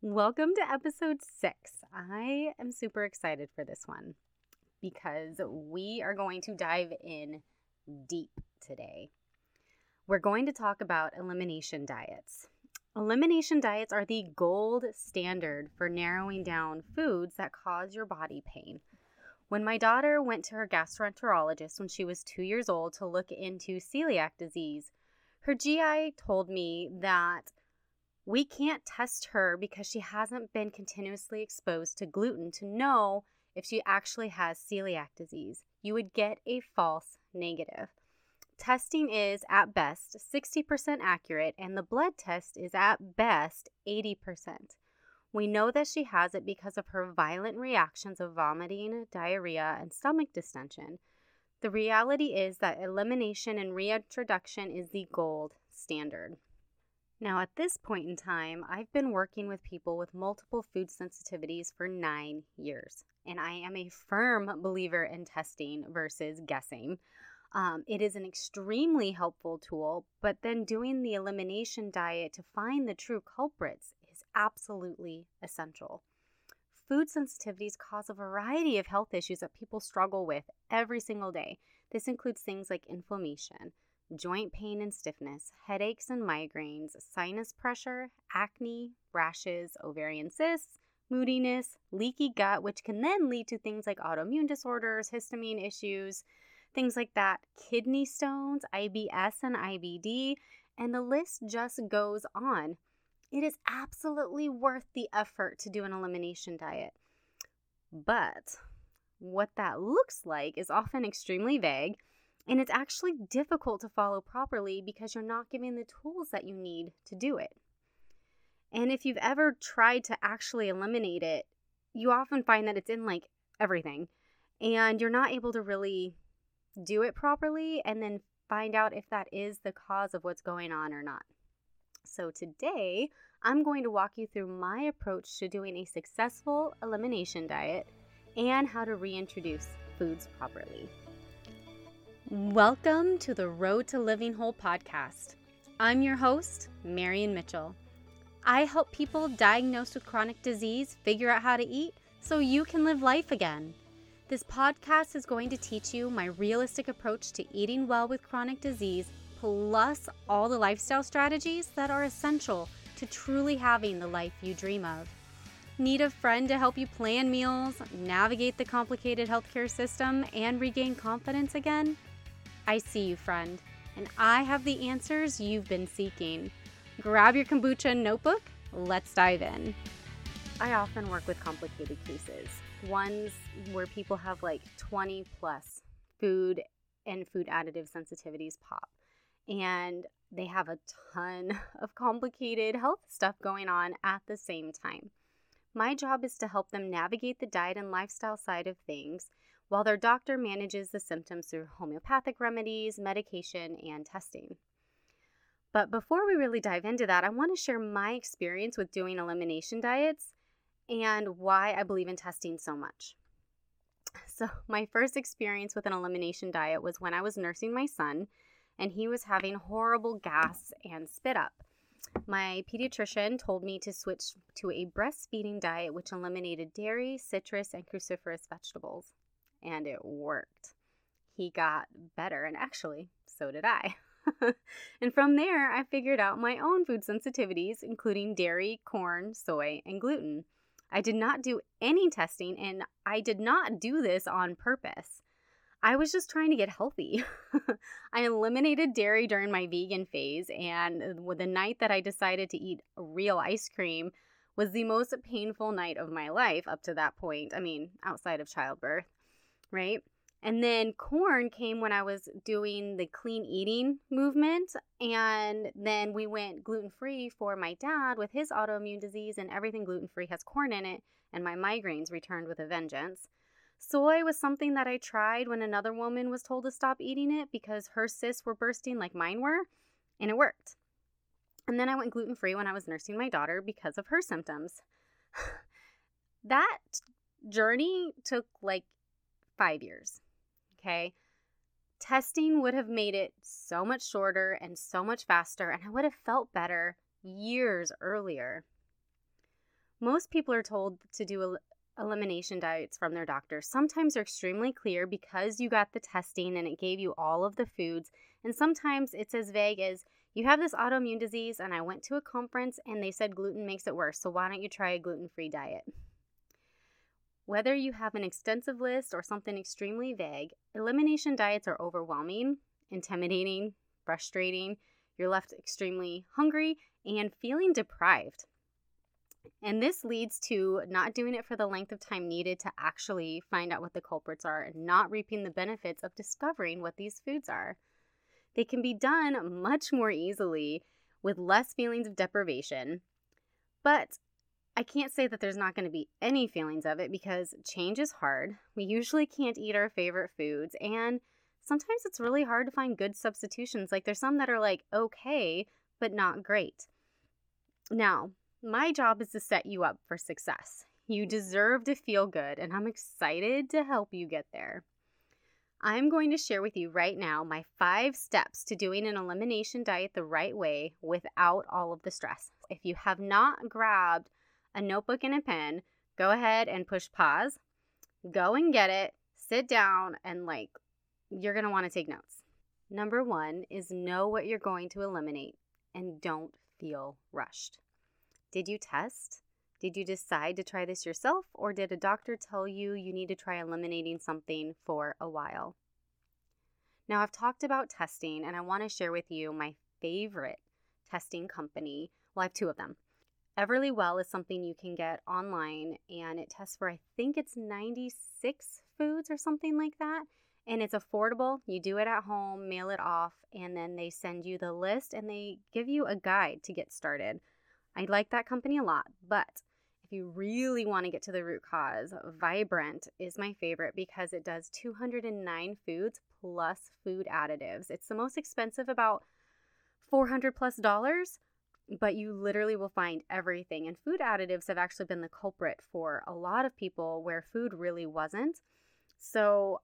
Welcome to episode six. I am super excited for this one because we are going to dive in deep today. We're going to talk about elimination diets. Elimination diets are the gold standard for narrowing down foods that cause your body pain. When my daughter went to her gastroenterologist when she was two years old to look into celiac disease, her GI told me that we can't test her because she hasn't been continuously exposed to gluten to know if she actually has celiac disease. You would get a false negative. Testing is at best 60% accurate, and the blood test is at best 80%. We know that she has it because of her violent reactions of vomiting, diarrhea, and stomach distension. The reality is that elimination and reintroduction is the gold standard. Now, at this point in time, I've been working with people with multiple food sensitivities for nine years, and I am a firm believer in testing versus guessing. Um, it is an extremely helpful tool, but then doing the elimination diet to find the true culprits is absolutely essential. Food sensitivities cause a variety of health issues that people struggle with every single day. This includes things like inflammation, joint pain and stiffness, headaches and migraines, sinus pressure, acne, rashes, ovarian cysts, moodiness, leaky gut, which can then lead to things like autoimmune disorders, histamine issues, things like that, kidney stones, IBS and IBD, and the list just goes on. It is absolutely worth the effort to do an elimination diet. But what that looks like is often extremely vague and it's actually difficult to follow properly because you're not given the tools that you need to do it. And if you've ever tried to actually eliminate it, you often find that it's in like everything. And you're not able to really do it properly and then find out if that is the cause of what's going on or not. So, today I'm going to walk you through my approach to doing a successful elimination diet and how to reintroduce foods properly. Welcome to the Road to Living Whole podcast. I'm your host, Marian Mitchell. I help people diagnosed with chronic disease figure out how to eat so you can live life again. This podcast is going to teach you my realistic approach to eating well with chronic disease, plus all the lifestyle strategies that are essential to truly having the life you dream of. Need a friend to help you plan meals, navigate the complicated healthcare system, and regain confidence again? I see you, friend, and I have the answers you've been seeking. Grab your kombucha notebook. Let's dive in. I often work with complicated cases, ones where people have like 20 plus food and food additive sensitivities pop. And they have a ton of complicated health stuff going on at the same time. My job is to help them navigate the diet and lifestyle side of things while their doctor manages the symptoms through homeopathic remedies, medication, and testing. But before we really dive into that, I want to share my experience with doing elimination diets and why I believe in testing so much. So, my first experience with an elimination diet was when I was nursing my son and he was having horrible gas and spit up. My pediatrician told me to switch to a breastfeeding diet which eliminated dairy, citrus, and cruciferous vegetables and it worked. He got better, and actually, so did I. and from there, I figured out my own food sensitivities, including dairy, corn, soy, and gluten. I did not do any testing, and I did not do this on purpose. I was just trying to get healthy. I eliminated dairy during my vegan phase, and the night that I decided to eat real ice cream was the most painful night of my life up to that point. I mean, outside of childbirth right? And then corn came when I was doing the clean eating movement. And then we went gluten free for my dad with his autoimmune disease, and everything gluten free has corn in it. And my migraines returned with a vengeance. Soy was something that I tried when another woman was told to stop eating it because her cysts were bursting like mine were, and it worked. And then I went gluten free when I was nursing my daughter because of her symptoms. that journey took like five years. Okay. Testing would have made it so much shorter and so much faster, and I would have felt better years earlier. Most people are told to do el- elimination diets from their doctor. Sometimes they're extremely clear because you got the testing and it gave you all of the foods. And sometimes it's as vague as you have this autoimmune disease, and I went to a conference and they said gluten makes it worse. So why don't you try a gluten free diet? Whether you have an extensive list or something extremely vague, elimination diets are overwhelming, intimidating, frustrating. You're left extremely hungry and feeling deprived. And this leads to not doing it for the length of time needed to actually find out what the culprits are and not reaping the benefits of discovering what these foods are. They can be done much more easily with less feelings of deprivation. But I can't say that there's not going to be any feelings of it because change is hard. We usually can't eat our favorite foods, and sometimes it's really hard to find good substitutions. Like there's some that are like okay, but not great. Now, my job is to set you up for success. You deserve to feel good, and I'm excited to help you get there. I'm going to share with you right now my five steps to doing an elimination diet the right way without all of the stress. If you have not grabbed a notebook and a pen, go ahead and push pause, go and get it, sit down, and like you're going to want to take notes. Number one is know what you're going to eliminate and don't feel rushed. Did you test? Did you decide to try this yourself, or did a doctor tell you you need to try eliminating something for a while? Now, I've talked about testing, and I want to share with you my favorite testing company. Well, I have two of them. Everlywell is something you can get online, and it tests for, I think it's 96 foods or something like that. And it's affordable. You do it at home, mail it off, and then they send you the list and they give you a guide to get started. I like that company a lot, but if you really want to get to the root cause, Vibrant is my favorite because it does 209 foods plus food additives. It's the most expensive, about 400 plus dollars, but you literally will find everything. And food additives have actually been the culprit for a lot of people where food really wasn't. So,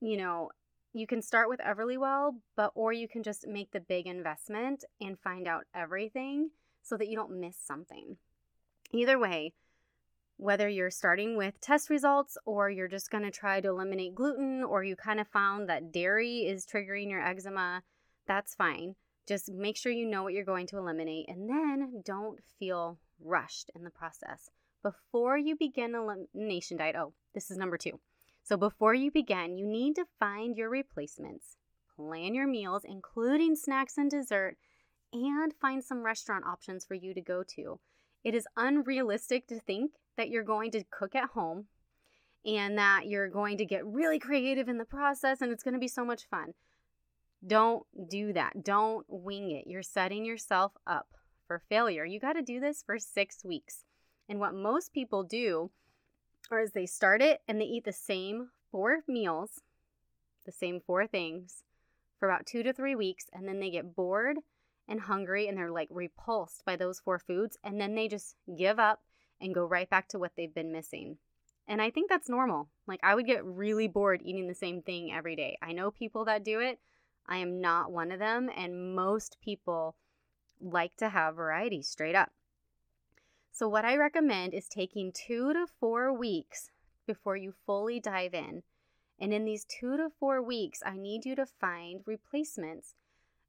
you know, you can start with Everlywell, but or you can just make the big investment and find out everything so that you don't miss something. Either way, whether you're starting with test results or you're just going to try to eliminate gluten or you kind of found that dairy is triggering your eczema, that's fine. Just make sure you know what you're going to eliminate and then don't feel rushed in the process. Before you begin elimination diet, oh, this is number two. So before you begin, you need to find your replacements, plan your meals, including snacks and dessert, and find some restaurant options for you to go to. It is unrealistic to think that you're going to cook at home and that you're going to get really creative in the process and it's going to be so much fun. Don't do that. Don't wing it. You're setting yourself up for failure. You got to do this for six weeks. And what most people do is they start it and they eat the same four meals, the same four things for about two to three weeks, and then they get bored and hungry and they're like repulsed by those four foods and then they just give up and go right back to what they've been missing. And I think that's normal. Like I would get really bored eating the same thing every day. I know people that do it. I am not one of them and most people like to have variety straight up. So what I recommend is taking 2 to 4 weeks before you fully dive in. And in these 2 to 4 weeks, I need you to find replacements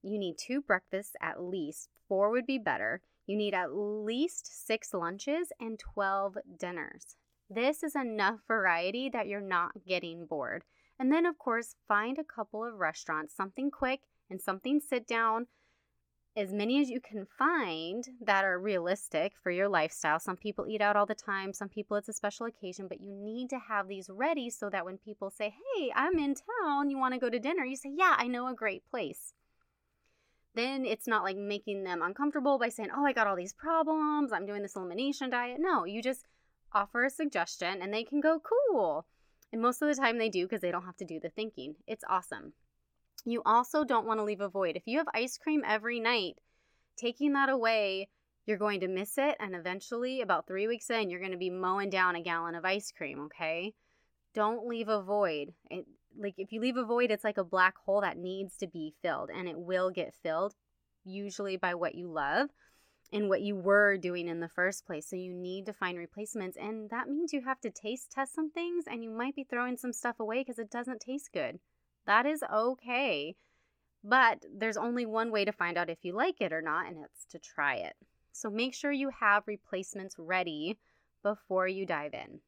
you need two breakfasts at least, four would be better. You need at least six lunches and 12 dinners. This is enough variety that you're not getting bored. And then, of course, find a couple of restaurants, something quick and something sit down. As many as you can find that are realistic for your lifestyle. Some people eat out all the time, some people it's a special occasion, but you need to have these ready so that when people say, Hey, I'm in town, you want to go to dinner? You say, Yeah, I know a great place then it's not like making them uncomfortable by saying, Oh, I got all these problems. I'm doing this elimination diet. No, you just offer a suggestion and they can go, Cool. And most of the time they do because they don't have to do the thinking. It's awesome. You also don't want to leave a void. If you have ice cream every night, taking that away, you're going to miss it. And eventually, about three weeks in, you're going to be mowing down a gallon of ice cream, okay? Don't leave a void. It, like if you leave a void, it's like a black hole that needs to be filled and it will get filled, usually by what you love. In what you were doing in the first place. So you need to find replacements. And that means you have to taste test some things and you might be throwing some stuff away because it doesn't taste good. That is okay. But there's only one way to find out if you like it or not, and it's to try it. So make sure you have replacements ready before you dive in.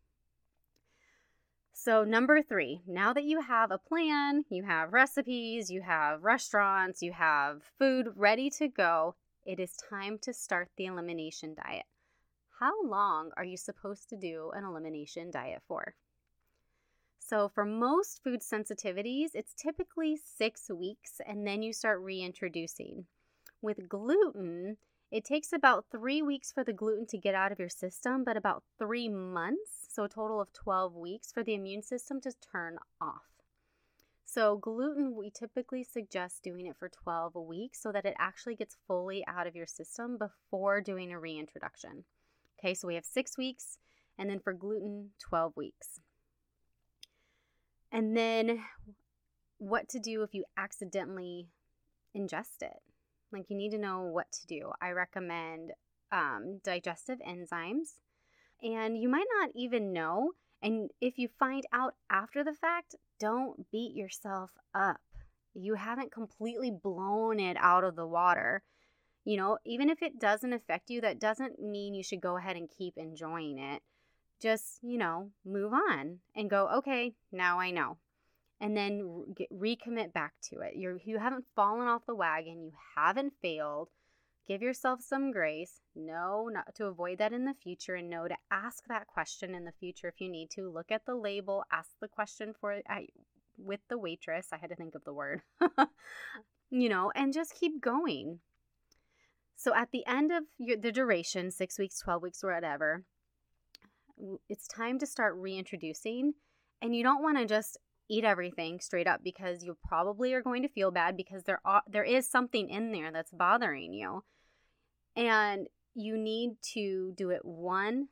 So, number three, now that you have a plan, you have recipes, you have restaurants, you have food ready to go, it is time to start the elimination diet. How long are you supposed to do an elimination diet for? So, for most food sensitivities, it's typically six weeks and then you start reintroducing. With gluten, it takes about three weeks for the gluten to get out of your system, but about three months, so a total of 12 weeks, for the immune system to turn off. So, gluten, we typically suggest doing it for 12 weeks so that it actually gets fully out of your system before doing a reintroduction. Okay, so we have six weeks, and then for gluten, 12 weeks. And then what to do if you accidentally ingest it. Like you need to know what to do. I recommend um, digestive enzymes, and you might not even know. And if you find out after the fact, don't beat yourself up. You haven't completely blown it out of the water. You know, even if it doesn't affect you, that doesn't mean you should go ahead and keep enjoying it. Just, you know, move on and go, okay, now I know and then re- recommit back to it. You're, you haven't fallen off the wagon, you haven't failed. Give yourself some grace. Know not to avoid that in the future and know to ask that question in the future if you need to. Look at the label, ask the question for I, with the waitress. I had to think of the word. you know, and just keep going. So at the end of your, the duration, 6 weeks, 12 weeks, or whatever, it's time to start reintroducing and you don't want to just eat everything straight up because you probably are going to feel bad because there are there is something in there that's bothering you. And you need to do it one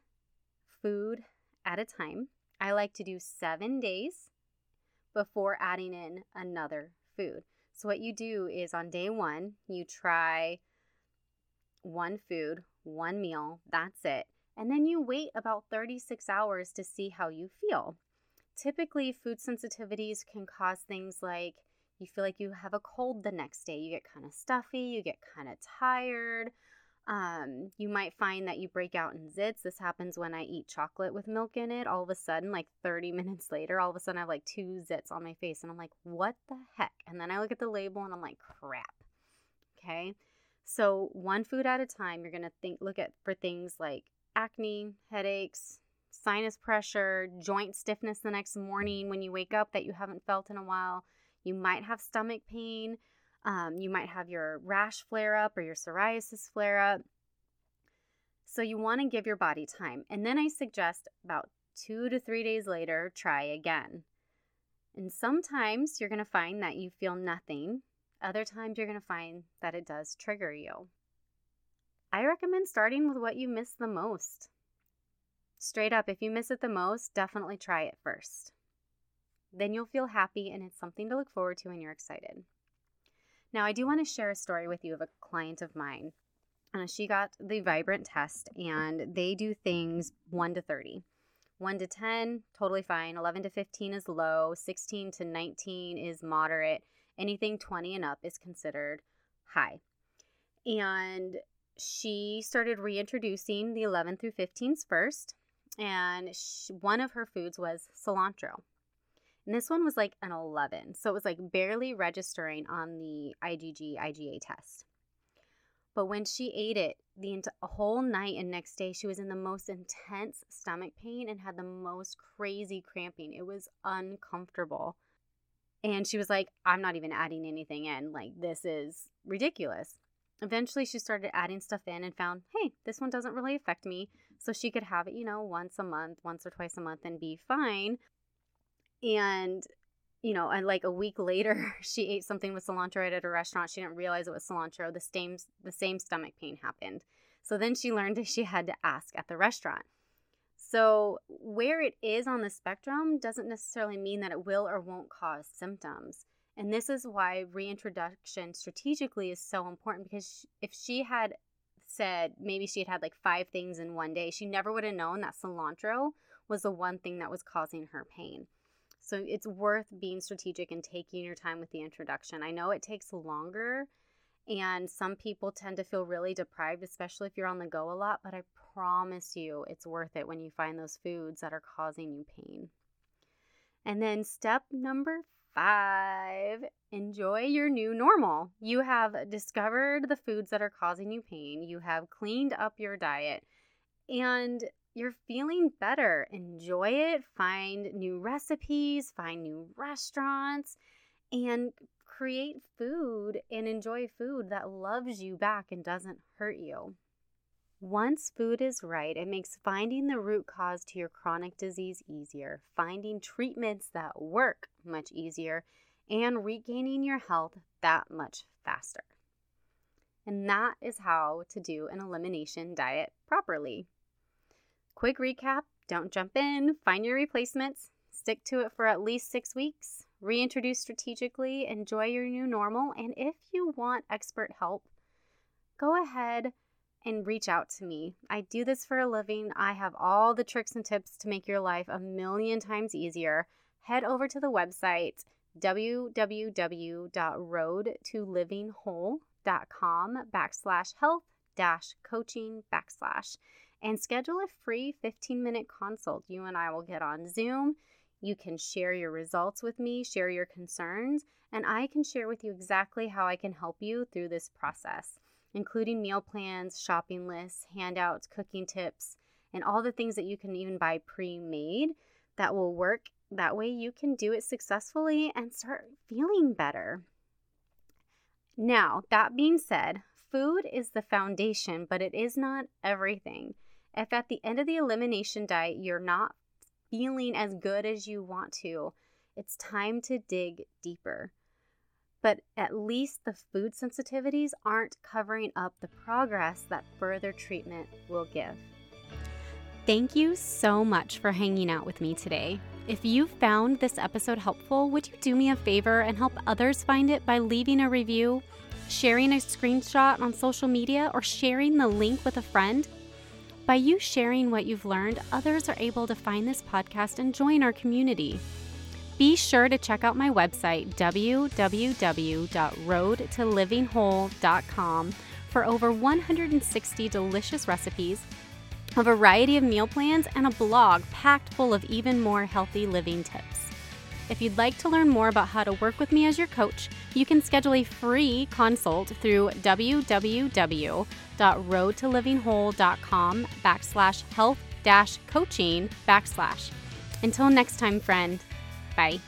food at a time. I like to do 7 days before adding in another food. So what you do is on day 1, you try one food, one meal, that's it. And then you wait about 36 hours to see how you feel. Typically, food sensitivities can cause things like you feel like you have a cold the next day, you get kind of stuffy, you get kind of tired. Um, you might find that you break out in zits. This happens when I eat chocolate with milk in it. All of a sudden, like 30 minutes later, all of a sudden I have like two zits on my face, and I'm like, what the heck? And then I look at the label and I'm like, crap. Okay. So, one food at a time, you're to think, look at for things like acne, headaches, sinus pressure, joint stiffness the next morning when you wake up that you haven't felt in a while. You might have stomach pain. Um, you might have your rash flare up or your psoriasis flare up. So you want to give your body time. And then I suggest about two to three days later, try again. And sometimes you're going to find that you feel nothing. Other times you're going to find that it does trigger you. I recommend starting with what you miss the most. Straight up, if you miss it the most, definitely try it first. Then you'll feel happy and it's something to look forward to and you're excited. Now, I do want to share a story with you of a client of mine. Uh, she got the Vibrant test and they do things 1 to 30. 1 to 10, totally fine. 11 to 15 is low. 16 to 19 is moderate. Anything 20 and up is considered high. And she started reintroducing the 11 through 15s first and she, one of her foods was cilantro. And this one was like an 11. So it was like barely registering on the IgG IgA test. But when she ate it the whole night and next day, she was in the most intense stomach pain and had the most crazy cramping. It was uncomfortable. And she was like, I'm not even adding anything in. Like, this is ridiculous. Eventually, she started adding stuff in and found, hey, this one doesn't really affect me. So she could have it, you know, once a month, once or twice a month and be fine. And, you know, and like a week later, she ate something with cilantro right at a restaurant. She didn't realize it was cilantro. The same, the same stomach pain happened. So then she learned she had to ask at the restaurant. So, where it is on the spectrum doesn't necessarily mean that it will or won't cause symptoms. And this is why reintroduction strategically is so important because if she had said maybe she had had like five things in one day, she never would have known that cilantro was the one thing that was causing her pain. So it's worth being strategic and taking your time with the introduction. I know it takes longer and some people tend to feel really deprived, especially if you're on the go a lot, but I promise you it's worth it when you find those foods that are causing you pain. And then step number five enjoy your new normal. You have discovered the foods that are causing you pain, you have cleaned up your diet, and you're feeling better. Enjoy it. Find new recipes, find new restaurants, and create food and enjoy food that loves you back and doesn't hurt you. Once food is right, it makes finding the root cause to your chronic disease easier, finding treatments that work much easier, and regaining your health that much faster. And that is how to do an elimination diet properly. Quick recap don't jump in, find your replacements, stick to it for at least six weeks, reintroduce strategically, enjoy your new normal, and if you want expert help, go ahead and reach out to me. I do this for a living. I have all the tricks and tips to make your life a million times easier. Head over to the website www.roadtolivingwhole.com backslash health dash coaching backslash and schedule a free 15 minute consult. You and I will get on Zoom. You can share your results with me, share your concerns, and I can share with you exactly how I can help you through this process including meal plans, shopping lists, handouts, cooking tips, and all the things that you can even buy pre made that will work. That way, you can do it successfully and start feeling better. Now, that being said, food is the foundation, but it is not everything. If at the end of the elimination diet you're not feeling as good as you want to, it's time to dig deeper but at least the food sensitivities aren't covering up the progress that further treatment will give. Thank you so much for hanging out with me today. If you found this episode helpful, would you do me a favor and help others find it by leaving a review, sharing a screenshot on social media, or sharing the link with a friend? By you sharing what you've learned, others are able to find this podcast and join our community. Be sure to check out my website, www.roadtolivingwhole.com, for over 160 delicious recipes, a variety of meal plans, and a blog packed full of even more healthy living tips. If you'd like to learn more about how to work with me as your coach, you can schedule a free consult through www.roadtolivingwhole.com backslash health dash coaching backslash. Until next time, friend. Bye.